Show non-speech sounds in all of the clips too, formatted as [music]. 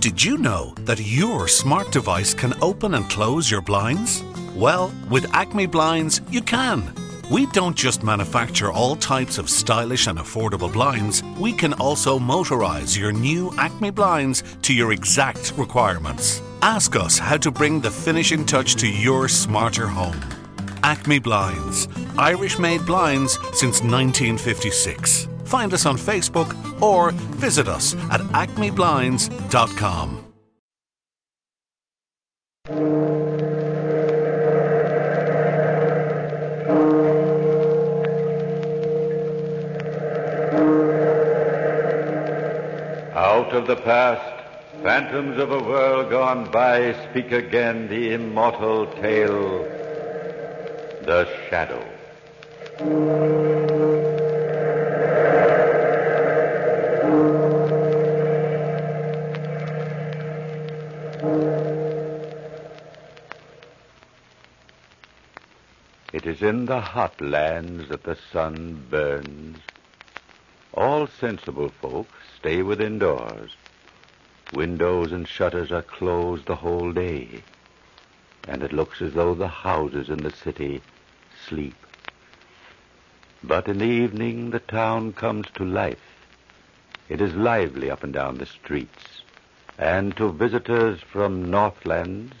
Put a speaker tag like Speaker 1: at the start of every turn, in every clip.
Speaker 1: Did you know that your smart device can open and close your blinds? Well, with Acme Blinds, you can. We don't just manufacture all types of stylish and affordable blinds, we can also motorize your new Acme blinds to your exact requirements. Ask us how to bring the finishing touch to your smarter home. Acme Blinds, Irish made blinds since 1956. Find us on Facebook or visit us at acmeblinds.com.
Speaker 2: Out of the past, phantoms of a world gone by speak again the immortal tale, The Shadow. It is in the hot lands that the sun burns. All sensible folk stay within doors. Windows and shutters are closed the whole day, and it looks as though the houses in the city sleep. But in the evening, the town comes to life. It is lively up and down the streets, and to visitors from Northlands,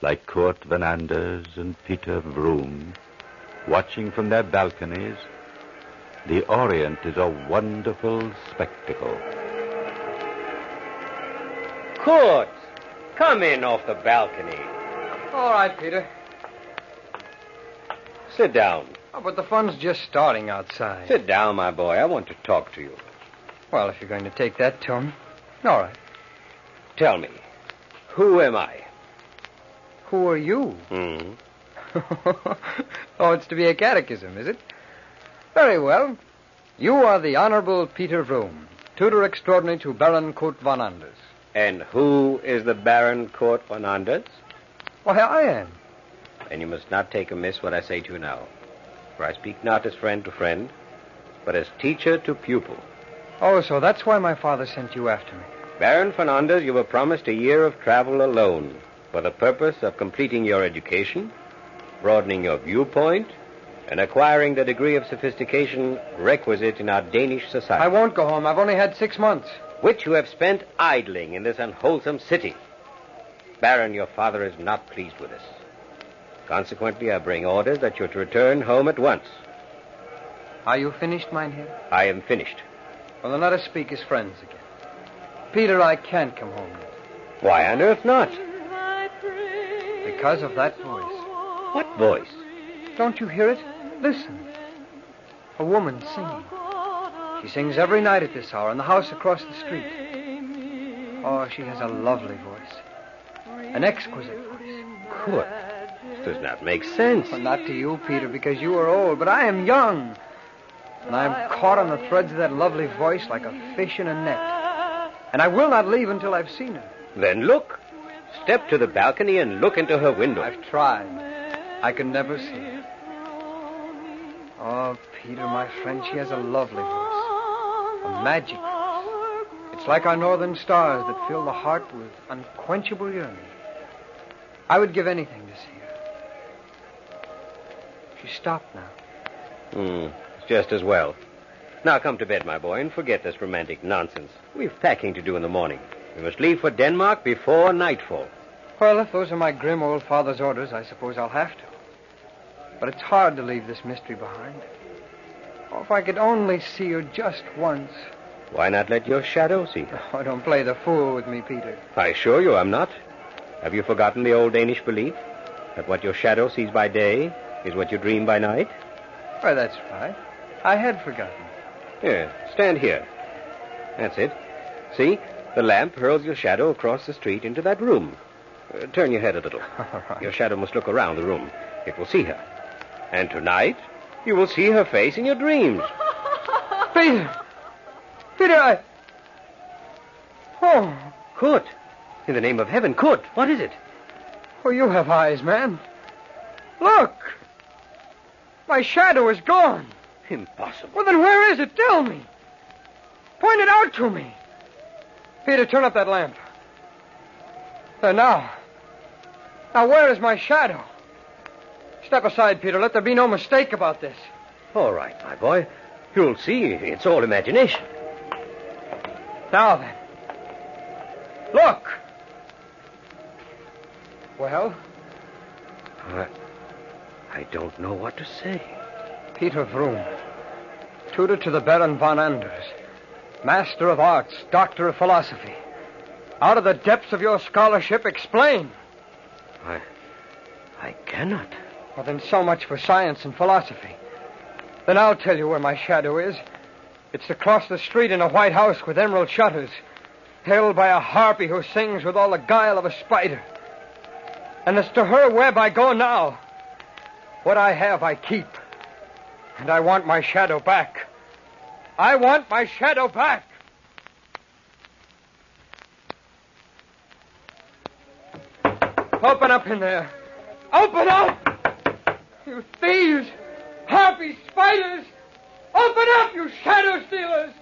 Speaker 2: like Kurt Van Anders and Peter Vroom, watching from their balconies, the Orient is a wonderful spectacle.
Speaker 3: Kurt, come in off the balcony.
Speaker 4: All right, Peter.
Speaker 3: Sit down.
Speaker 4: Oh, but the fun's just starting outside.
Speaker 3: Sit down, my boy. I want to talk to you.
Speaker 4: Well, if you're going to take that tone. All right.
Speaker 3: Tell me, who am I?
Speaker 4: Who are you?
Speaker 3: Hmm. [laughs]
Speaker 4: oh, it's to be a catechism, is it? Very well. You are the Honorable Peter Vroom, tutor extraordinary to Baron Kurt von Anders.
Speaker 3: And who is the Baron Kurt von Anders?
Speaker 4: Why, I am.
Speaker 3: And you must not take amiss what I say to you now. For I speak not as friend to friend, but as teacher to pupil.
Speaker 4: Oh, so that's why my father sent you after me.
Speaker 3: Baron Anders, you were promised a year of travel alone for the purpose of completing your education, broadening your viewpoint, and acquiring the degree of sophistication requisite in our Danish society.
Speaker 4: I won't go home. I've only had six months.
Speaker 3: which you have spent idling in this unwholesome city. Baron, your father is not pleased with us. Consequently, I bring orders that you're to return home at once.
Speaker 4: Are you finished, Mynheer?
Speaker 3: I am finished.
Speaker 4: Well, then let us speak as friends again. Peter, I can't come home yet.
Speaker 3: Why on earth not?
Speaker 4: Because of that voice.
Speaker 3: What voice?
Speaker 4: Don't you hear it? Listen. A woman singing. She sings every night at this hour in the house across the street. Oh, she has a lovely voice. An exquisite voice.
Speaker 3: Kurt, this does not make sense.
Speaker 4: Well, not to you, Peter, because you are old, but I am young. And I am caught on the threads of that lovely voice like a fish in a net. And I will not leave until I've seen her.
Speaker 3: Then look. Step to the balcony and look into her window.
Speaker 4: I've tried. I can never see her. Oh, Peter, my friend, she has a lovely voice. A magic voice. It's like our northern stars that fill the heart with unquenchable yearning. I would give anything to see her. She stopped now.
Speaker 3: Hmm, just as well. Now come to bed, my boy, and forget this romantic nonsense. We've packing to do in the morning. We must leave for Denmark before nightfall.
Speaker 4: Well, if those are my grim old father's orders, I suppose I'll have to. But it's hard to leave this mystery behind. Oh, if I could only see you just once.
Speaker 3: Why not let your shadow see her?
Speaker 4: Oh, don't play the fool with me, Peter.
Speaker 3: I assure you I'm not. Have you forgotten the old Danish belief that what your shadow sees by day is what you dream by night?
Speaker 4: Why, that's right. I had forgotten.
Speaker 3: Here, stand here. That's it. See, the lamp hurls your shadow across the street into that room. Uh, turn your head a little. [laughs]
Speaker 4: Right.
Speaker 3: Your shadow must look around the room. It will see her. And tonight, you will see her face in your dreams. [laughs]
Speaker 4: Peter! Peter, I. Oh,
Speaker 3: Kurt, in the name of heaven, Kurt, what is it?
Speaker 4: oh, you have eyes, man. Look! My shadow is gone.
Speaker 3: Impossible.
Speaker 4: Well, then where is it? Tell me. Point it out to me. Peter, turn up that lamp. There now. Now, where is my shadow? Step aside, Peter. Let there be no mistake about this.
Speaker 3: All right, my boy. You'll see. It's all imagination.
Speaker 4: Now then. Look. Well,
Speaker 3: I, I don't know what to say.
Speaker 4: Peter Vroom, tutor to the Baron von Anders, master of arts, doctor of philosophy. Out of the depths of your scholarship, explain.
Speaker 3: I. I cannot.
Speaker 4: Well, then, so much for science and philosophy. Then I'll tell you where my shadow is. It's across the street in a white house with emerald shutters, held by a harpy who sings with all the guile of a spider. And it's to her web I go now. What I have, I keep. And I want my shadow back. I want my shadow back. Open up in there. Open up! You thieves! Harpy spiders! Open up, you shadow stealers!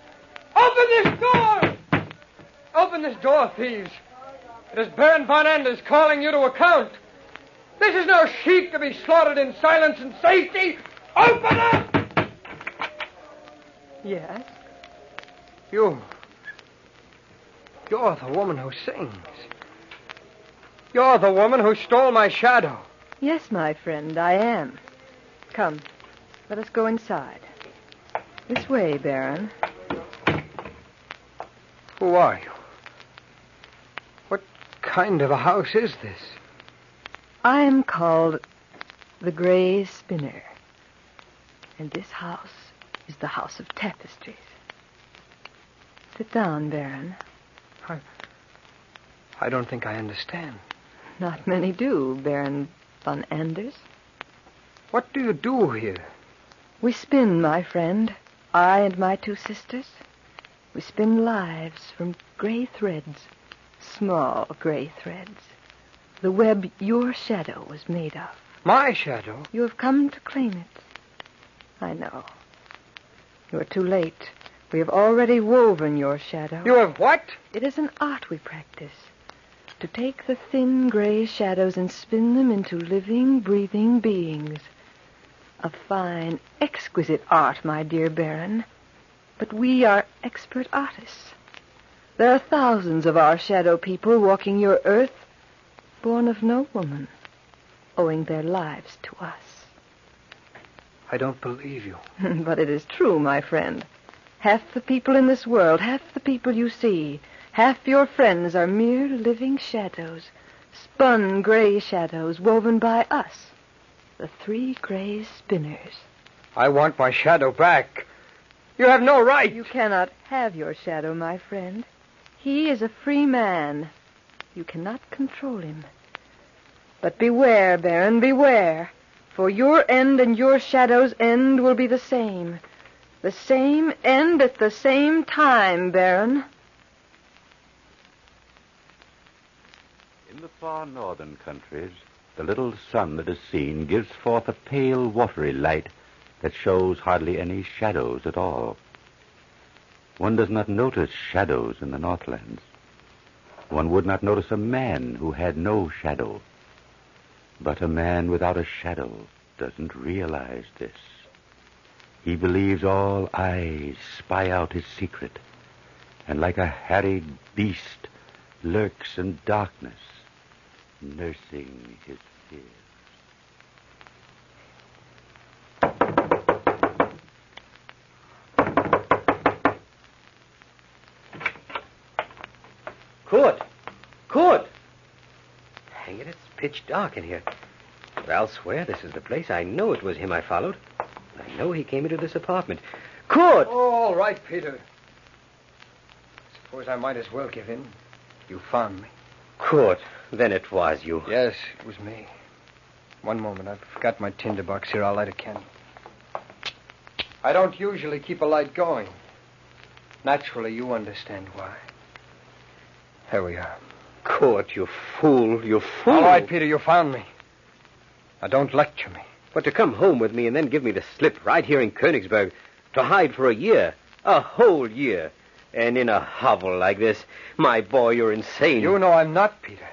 Speaker 4: Open this door! Open this door, thieves. It is Baron von Anders calling you to account. This is no sheep to be slaughtered in silence and safety. Open up! Yes? You. You're the woman who sings. You're the woman who stole my shadow.
Speaker 5: Yes, my friend, I am. Come, let us go inside. This way, Baron.
Speaker 4: Who are you? What kind of a house is this?
Speaker 5: I am called the Gray Spinner. And this house is the House of Tapestries. Sit down, Baron.
Speaker 4: I, I don't think I understand.
Speaker 5: Not many do, Baron von Anders.
Speaker 4: What do you do here?
Speaker 5: We spin, my friend. I and my two sisters. We spin lives from gray threads, small gray threads. The web your shadow was made of.
Speaker 4: My shadow?
Speaker 5: You have come to claim it. I know. You are too late. We have already woven your shadow.
Speaker 4: You have what?
Speaker 5: It is an art we practice. To take the thin gray shadows and spin them into living, breathing beings. A fine, exquisite art, my dear Baron. But we are expert artists. There are thousands of our shadow people walking your earth, born of no woman, owing their lives to us.
Speaker 4: I don't believe you. [laughs]
Speaker 5: but it is true, my friend. Half the people in this world, half the people you see, half your friends are mere living shadows, spun gray shadows woven by us, the three gray spinners.
Speaker 4: I want my shadow back. You have no right.
Speaker 5: You cannot have your shadow, my friend. He is a free man. You cannot control him. But beware, Baron, beware. For your end and your shadow's end will be the same. The same end at the same time, Baron.
Speaker 2: In the far northern countries, the little sun that is seen gives forth a pale, watery light that shows hardly any shadows at all. One does not notice shadows in the Northlands. One would not notice a man who had no shadow. But a man without a shadow doesn't realize this. He believes all eyes spy out his secret, and like a harried beast lurks in darkness, nursing his fears.
Speaker 3: Kurt! Kurt! Hang it, it's pitch dark in here. But I'll swear this is the place. I know it was him I followed. I know he came into this apartment. Kurt!
Speaker 4: Oh, all right, Peter. Suppose I might as well give in. You found me.
Speaker 3: Kurt, then it was you.
Speaker 4: Yes, it was me. One moment. I've got my tinderbox here. I'll light a candle. I don't usually keep a light going. Naturally, you understand why. Here we are.
Speaker 3: Kurt, you fool, you fool.
Speaker 4: All right, Peter, you found me. Now, don't lecture me.
Speaker 3: But to come home with me and then give me the slip right here in Königsberg, to hide for a year, a whole year, and in a hovel like this, my boy, you're insane.
Speaker 4: You know I'm not, Peter.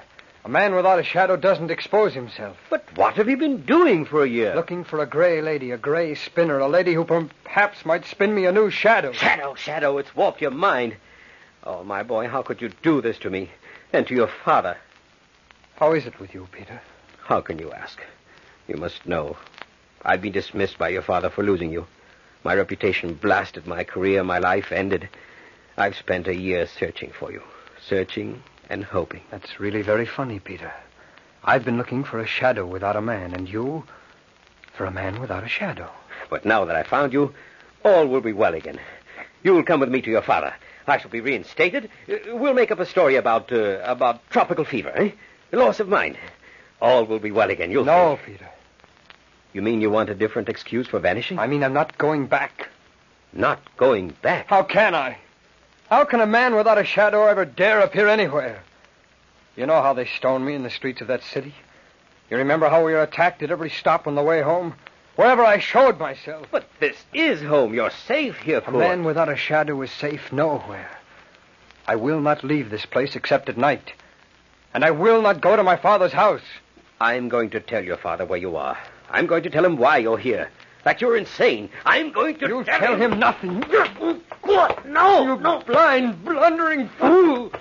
Speaker 4: A man without a shadow doesn't expose himself.
Speaker 3: But what have you been doing for a year?
Speaker 4: Looking for a gray lady, a gray spinner, a lady who perhaps might spin me a new shadow.
Speaker 3: Shadow, shadow, it's warped your mind. Oh, my boy, how could you do this to me? And to your father?
Speaker 4: How is it with you, Peter?
Speaker 3: How can you ask? You must know. I've been dismissed by your father for losing you. My reputation blasted, my career, my life ended. I've spent a year searching for you. Searching and hoping.
Speaker 4: That's really very funny, Peter. I've been looking for a shadow without a man, and you for a man without a shadow.
Speaker 3: But now that I've found you, all will be well again. You'll come with me to your father. I shall be reinstated. Uh, We'll make up a story about uh, about tropical fever, eh? Loss of mind. All will be well again. You'll
Speaker 4: No,
Speaker 3: see.
Speaker 4: Peter.
Speaker 3: You mean you want a different excuse for vanishing?
Speaker 4: I mean, I'm not going back.
Speaker 3: not going back.
Speaker 4: How can I? How can a man without a shadow ever dare appear anywhere? You know how they stoned me in the streets of that city? You remember how we were attacked at every stop on the way home? Wherever I showed myself.
Speaker 3: But this is home. You're safe here,
Speaker 4: A man without a shadow is safe nowhere. I will not leave this place except at night. And I will not go to my father's house.
Speaker 3: I'm going to tell your father where you are. I'm going to tell him why you're here. That you're insane. I'm going to
Speaker 4: You tell him nothing.
Speaker 3: What? No,
Speaker 4: You
Speaker 3: no.
Speaker 4: blind, blundering fool.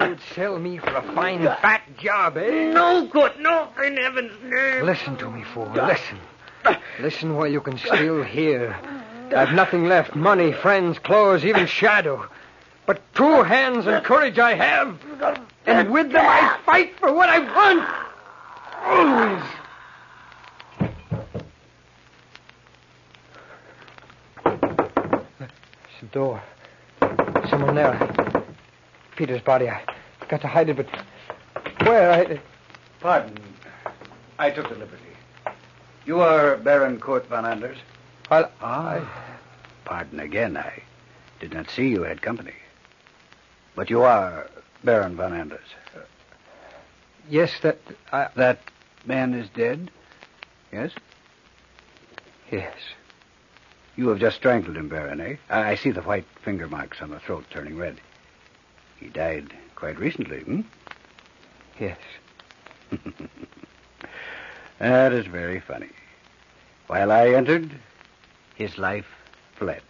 Speaker 4: You'd sell me for a fine, fat job, eh?
Speaker 3: No good. No, in heaven's name.
Speaker 4: Listen to me, fool. Listen. Listen while you can still hear. I've nothing left money, friends, clothes, even shadow. But two hands and courage I have. And with them I fight for what I want. Always. There's a door. Someone there. Peter's body. I got to hide it, but where? I.
Speaker 6: Pardon. I took the liberty. You are Baron Kurt von Anders?
Speaker 4: Well,
Speaker 6: Ah. Pardon again. I did not see you had company. But you are Baron von Anders.
Speaker 4: Yes, that. I,
Speaker 6: That man is dead? Yes?
Speaker 4: yes.
Speaker 6: You have just strangled him, Baron, eh? I I see the white finger marks on the throat turning red. He died quite recently, hmm?
Speaker 4: Yes. [laughs]
Speaker 6: That is very funny. While I entered, his life fled.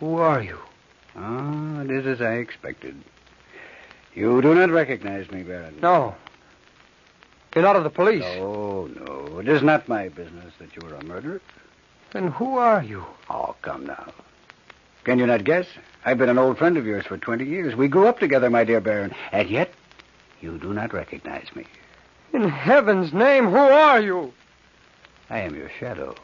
Speaker 4: Who are you?
Speaker 6: Ah, it is as I expected. You do not recognize me, Baron.
Speaker 4: No. You're not of the police.
Speaker 6: No, no. It is not my business that you are a murderer.
Speaker 4: Then who are you?
Speaker 6: Oh, come now. Can you not guess? I've been an old friend of yours for 20 years. We grew up together, my dear Baron. And yet, you do not recognize me.
Speaker 4: In heaven's name, who are you?
Speaker 6: I am your shadow.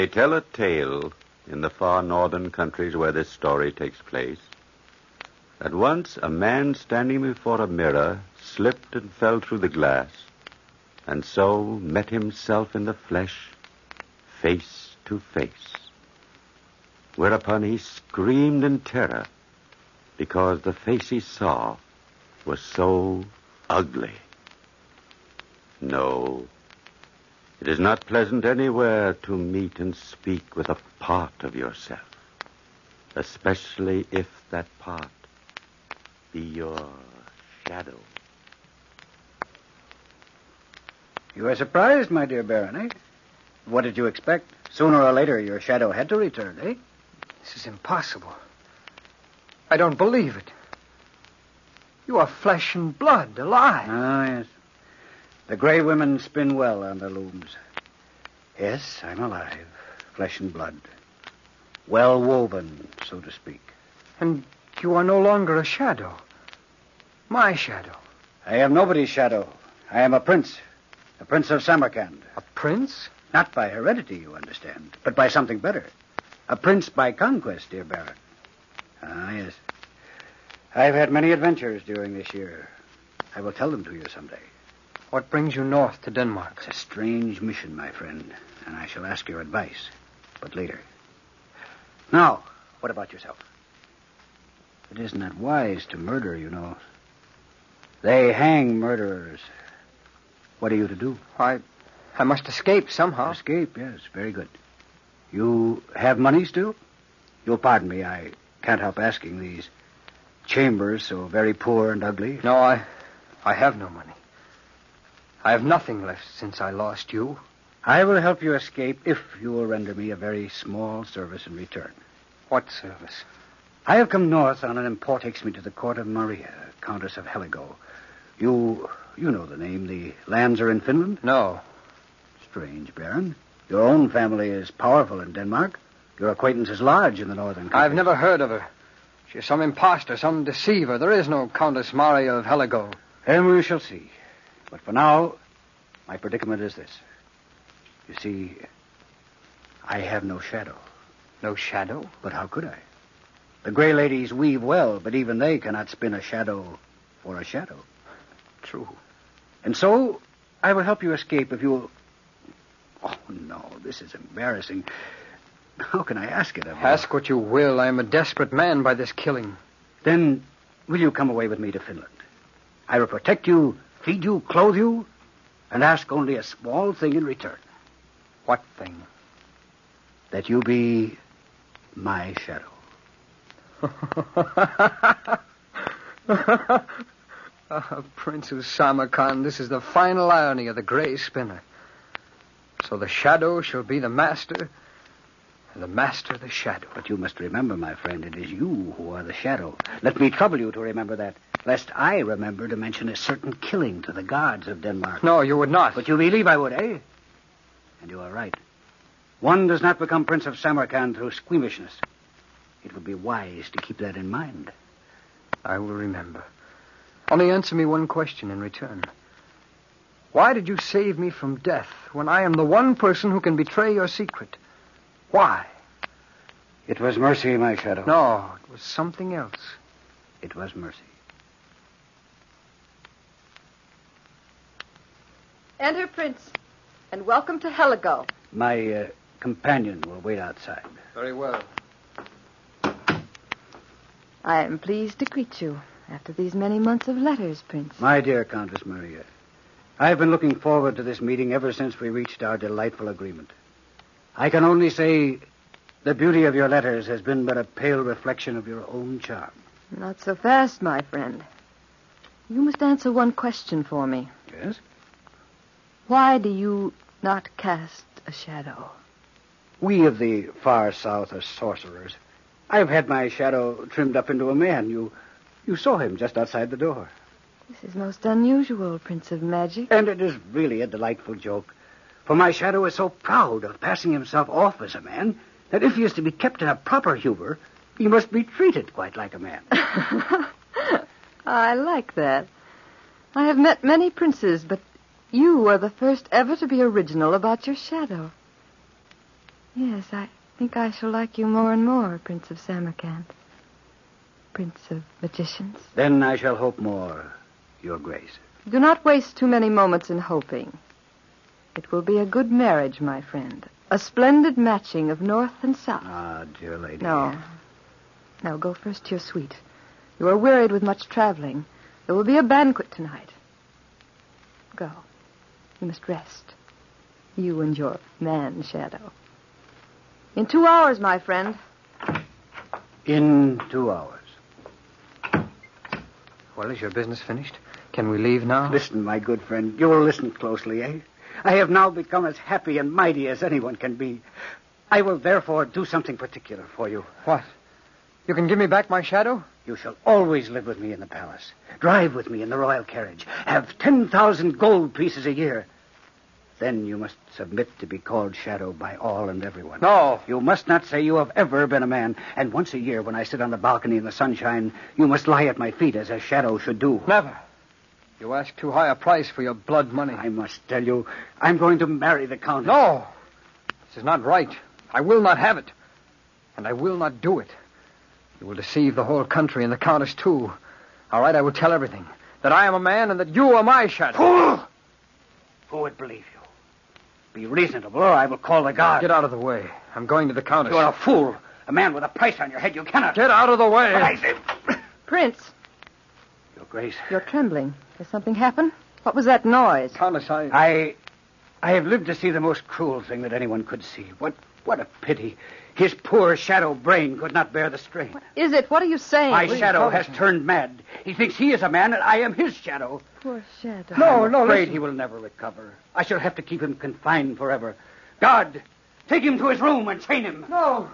Speaker 2: They tell a tale in the far northern countries where this story takes place that once a man standing before a mirror slipped and fell through the glass and so met himself in the flesh face to face. Whereupon he screamed in terror because the face he saw was so ugly. No, it is not pleasant anywhere to meet and speak with a part of yourself, especially if that part be your shadow.
Speaker 6: You are surprised, my dear Baron, eh? What did you expect? Sooner or later, your shadow had to return, eh?
Speaker 4: This is impossible. I don't believe it. You are flesh and blood, alive.
Speaker 6: Ah, yes. The gray women spin well on the looms. Yes, I'm alive, flesh and blood. Well woven, so to speak.
Speaker 4: And you are no longer a shadow. My shadow.
Speaker 6: I am nobody's shadow. I am a prince. A prince of Samarkand.
Speaker 4: A prince?
Speaker 6: Not by heredity, you understand, but by something better. A prince by conquest, dear Baron. Ah, yes. I've had many adventures during this year. I will tell them to you someday.
Speaker 4: What brings you north to Denmark?
Speaker 6: It's a strange mission, my friend, and I shall ask your advice, but later. Now, what about yourself? It isn't that wise to murder, you know. They hang murderers. What are you to do?
Speaker 4: I, I must escape somehow.
Speaker 6: Escape, yes, very good. You have money still? You'll pardon me, I can't help asking these chambers so very poor and ugly.
Speaker 4: No, I, I have no money. I have nothing left since I lost you.
Speaker 6: I will help you escape if you will render me a very small service in return.
Speaker 4: What service?
Speaker 6: I have come north on an import takes me to the court of Maria, Countess of Heligo. You you know the name. The lands are in Finland?
Speaker 4: No.
Speaker 6: Strange, Baron. Your own family is powerful in Denmark. Your acquaintance is large in the northern country.
Speaker 4: I've never heard of her. She's some impostor, some deceiver. There is no Countess Maria of Heligo.
Speaker 6: And we shall see. But for now, my predicament is this. You see, I have no shadow.
Speaker 4: No shadow?
Speaker 6: But how could I? The Grey Ladies weave well, but even they cannot spin a shadow for a shadow.
Speaker 4: True.
Speaker 6: And so, I will help you escape if you will. Oh, no, this is embarrassing. How can I ask it of you?
Speaker 4: Ask what you will. I am a desperate man by this killing.
Speaker 6: Then, will you come away with me to Finland? I will protect you, feed you, clothe you, and ask only a small thing in return.
Speaker 4: What thing?
Speaker 6: That you be my shadow.
Speaker 4: Ah, [laughs] Prince of Samarkand, this is the final irony of the gray spinner. So the shadow shall be the master, the master the shadow.
Speaker 6: But you must remember, my friend, it is you who are the shadow. Let me trouble you to remember that, lest I remember to mention a certain killing to the guards of Denmark.
Speaker 4: No, you would not.
Speaker 6: But you believe I would, eh? And you are right. One does not become Prince of Samarkand through squeamishness. It would be wise to keep that in mind.
Speaker 4: I will remember. Only answer me one question in return. Why did you save me from death when I am the one person who can betray your secret? Why?
Speaker 6: It was mercy, my shadow.
Speaker 4: No, it was something else.
Speaker 6: It was mercy.
Speaker 5: Enter, Prince, and welcome to Heligo.
Speaker 6: My uh, companion will wait outside.
Speaker 4: Very well.
Speaker 5: I am pleased to greet you after these many months of letters, Prince.
Speaker 6: My dear Countess Maria, I have been looking forward to this meeting ever since we reached our delightful agreement. I can only say the beauty of your letters has been but a pale reflection of your own charm.
Speaker 5: Not so fast, my friend. You must answer one question for me.
Speaker 6: Yes?
Speaker 5: Why do you not cast a shadow?
Speaker 6: We of the far south are sorcerers. I have had my shadow trimmed up into a man. You you saw him just outside the door.
Speaker 5: This is most unusual, Prince of Magic.
Speaker 6: And it is really a delightful joke. For my shadow is so proud of passing himself off as a man that if he is to be kept in a proper humor, he must be treated quite like a man. [laughs]
Speaker 5: I like that. I have met many princes, but you are the first ever to be original about your shadow. Yes, I think I shall like you more and more, Prince of Samarkand. Prince of Magicians.
Speaker 6: then I shall hope more, Your Grace.
Speaker 5: Do not waste too many moments in hoping. It will be a good marriage, my friend. A splendid matching of north and south.
Speaker 6: Ah, dear lady.
Speaker 5: No. Now go first to your suite. You are wearied with much traveling. There will be a banquet tonight. Go. You must rest. You and your man shadow. In two hours, my friend.
Speaker 6: In two hours.
Speaker 4: Well, is your business finished? Can we leave now?
Speaker 6: Listen, my good friend. You will listen closely, eh? I have now become as happy and mighty as anyone can be. I will therefore do something particular for you.
Speaker 4: What? You can give me back my shadow?
Speaker 6: You shall always live with me in the palace. Drive with me in the royal carriage. Have 10,000 gold pieces a year. Then you must submit to be called Shadow by all and everyone.
Speaker 4: No.
Speaker 6: You must not say you have ever been a man. And once a year, when I sit on the balcony in the sunshine, you must lie at my feet as a shadow should do.
Speaker 4: Never. You ask too high a price for your blood money.
Speaker 6: I must tell you, I'm going to marry the Countess.
Speaker 4: No. This is not right. I will not have it. And I will not do it. You will deceive the whole country and the Countess, too. All right, I will tell everything. That I am a man and that you are my shadow.
Speaker 6: Fool! Who would believe you? Be reasonable, or I will call the guard.
Speaker 4: Get out of the way. I'm going to the Countess.
Speaker 6: You are a fool. A man with a price on your head. You cannot.
Speaker 4: Get out of the way.
Speaker 6: I.
Speaker 5: Prince,
Speaker 6: Your Grace.
Speaker 5: you're trembling. Has something happened? What was that noise?
Speaker 4: Countess, I...
Speaker 6: I. I have lived to see the most cruel thing that anyone could see. What. What a pity. His poor shadow brain could not bear the strain.
Speaker 5: Is it? What are you saying?
Speaker 6: My
Speaker 4: Please,
Speaker 6: shadow
Speaker 4: Countess.
Speaker 6: has turned mad. He thinks he is a man, and I am his shadow.
Speaker 5: Poor shadow.
Speaker 4: No, no.
Speaker 6: I'm
Speaker 4: no,
Speaker 6: afraid
Speaker 4: listen.
Speaker 6: he will never recover. I shall have to keep him confined forever. God, take him to his room and chain him.
Speaker 4: No.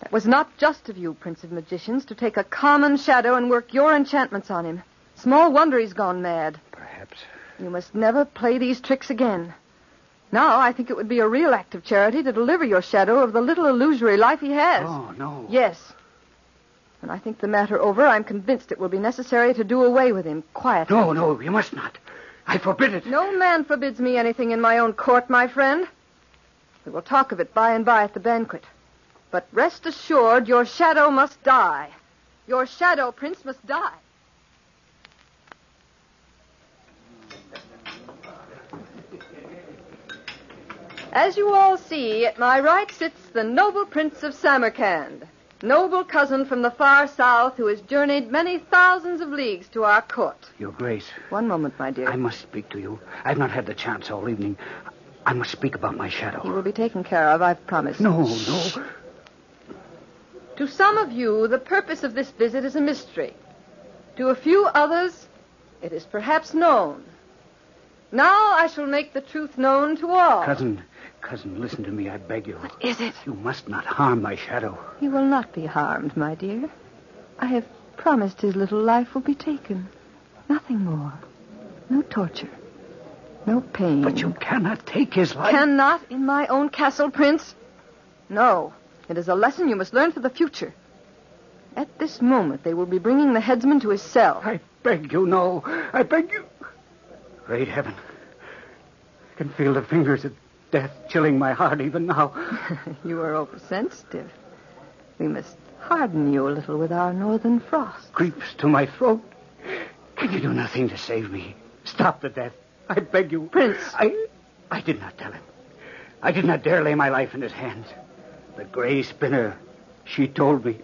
Speaker 5: That was not just of you, Prince of Magicians, to take a common shadow and work your enchantments on him. Small wonder he's gone mad.
Speaker 6: Perhaps.
Speaker 5: You must never play these tricks again. Now, I think it would be a real act of charity to deliver your shadow of the little illusory life he has.
Speaker 6: Oh, no.
Speaker 5: Yes. When I think the matter over, I'm convinced it will be necessary to do away with him quietly.
Speaker 6: No, no, you must not. I forbid it.
Speaker 5: No man forbids me anything in my own court, my friend. We will talk of it by and by at the banquet. But rest assured, your shadow must die. Your shadow, Prince, must die. As you all see, at my right sits the noble Prince of Samarkand, noble cousin from the far south who has journeyed many thousands of leagues to our court.
Speaker 6: Your Grace,
Speaker 5: One moment, my dear.
Speaker 6: I must speak to you. I've not had the chance all evening. I must speak about my shadow.
Speaker 5: He will be taken care of, I've promised.
Speaker 6: No, no.
Speaker 5: To some of you, the purpose of this visit is a mystery. To a few others, it is perhaps known. Now I shall make the truth known to all.
Speaker 6: Cousin, cousin, listen to me, I beg you.
Speaker 5: What is it?
Speaker 6: You must not harm my shadow.
Speaker 5: He will not be harmed, my dear. I have promised his little life will be taken. Nothing more. No torture. No pain.
Speaker 6: But you cannot take his life.
Speaker 5: cannot in my own castle, Prince. No. It is a lesson you must learn for the future. At this moment, they will be bringing the headsman to his cell.
Speaker 6: I beg you, no. I beg you. Great heaven. I can feel the fingers of death chilling my heart even now. [laughs]
Speaker 5: you are oversensitive. We must harden you a little with our northern frost.
Speaker 6: Creeps to my throat. Can you do nothing to save me? Stop the death. I beg you.
Speaker 5: Prince.
Speaker 6: I I did not tell him. I did not dare lay my life in his hands. The gray spinner, she told me.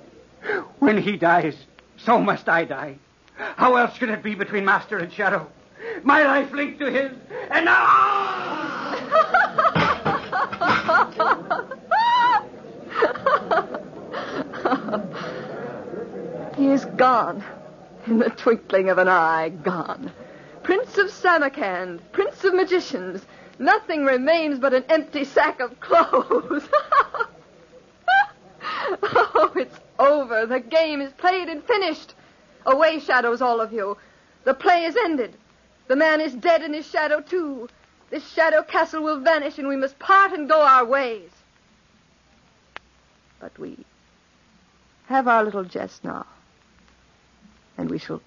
Speaker 6: When he dies, so must I die. How else could it be between master and shadow? My life linked to his, and now. [laughs]
Speaker 5: He is gone. In the twinkling of an eye, gone. Prince of Samarkand, Prince of Magicians, nothing remains but an empty sack of clothes. [laughs] oh, it's over. The game is played and finished. Away, shadows, all of you. The play is ended. The man is dead and his shadow, too. This shadow castle will vanish and we must part and go our ways. But we have our little jest now. And we shall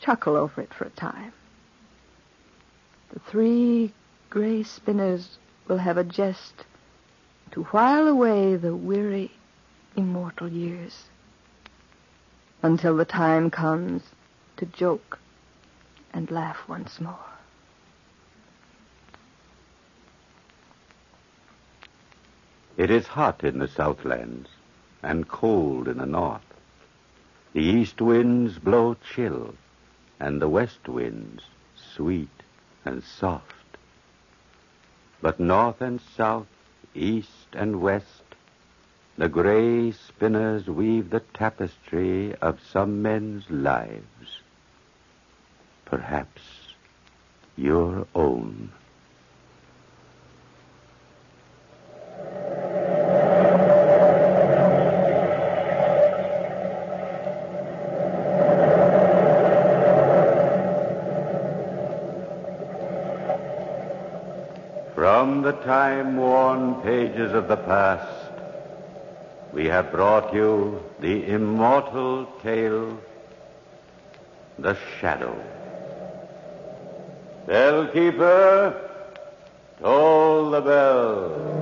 Speaker 5: chuckle over it for a time. The three gray spinners will have a jest to while away the weary, immortal years. Until the time comes to joke and laugh once more.
Speaker 2: It is hot in the southlands and cold in the north. The east winds blow chill, and the west winds sweet and soft. But north and south, east and west, the gray spinners weave the tapestry of some men's lives. Perhaps your own. From the time-worn pages of the past, we have brought you the immortal tale, The Shadow. Bellkeeper, toll the bell.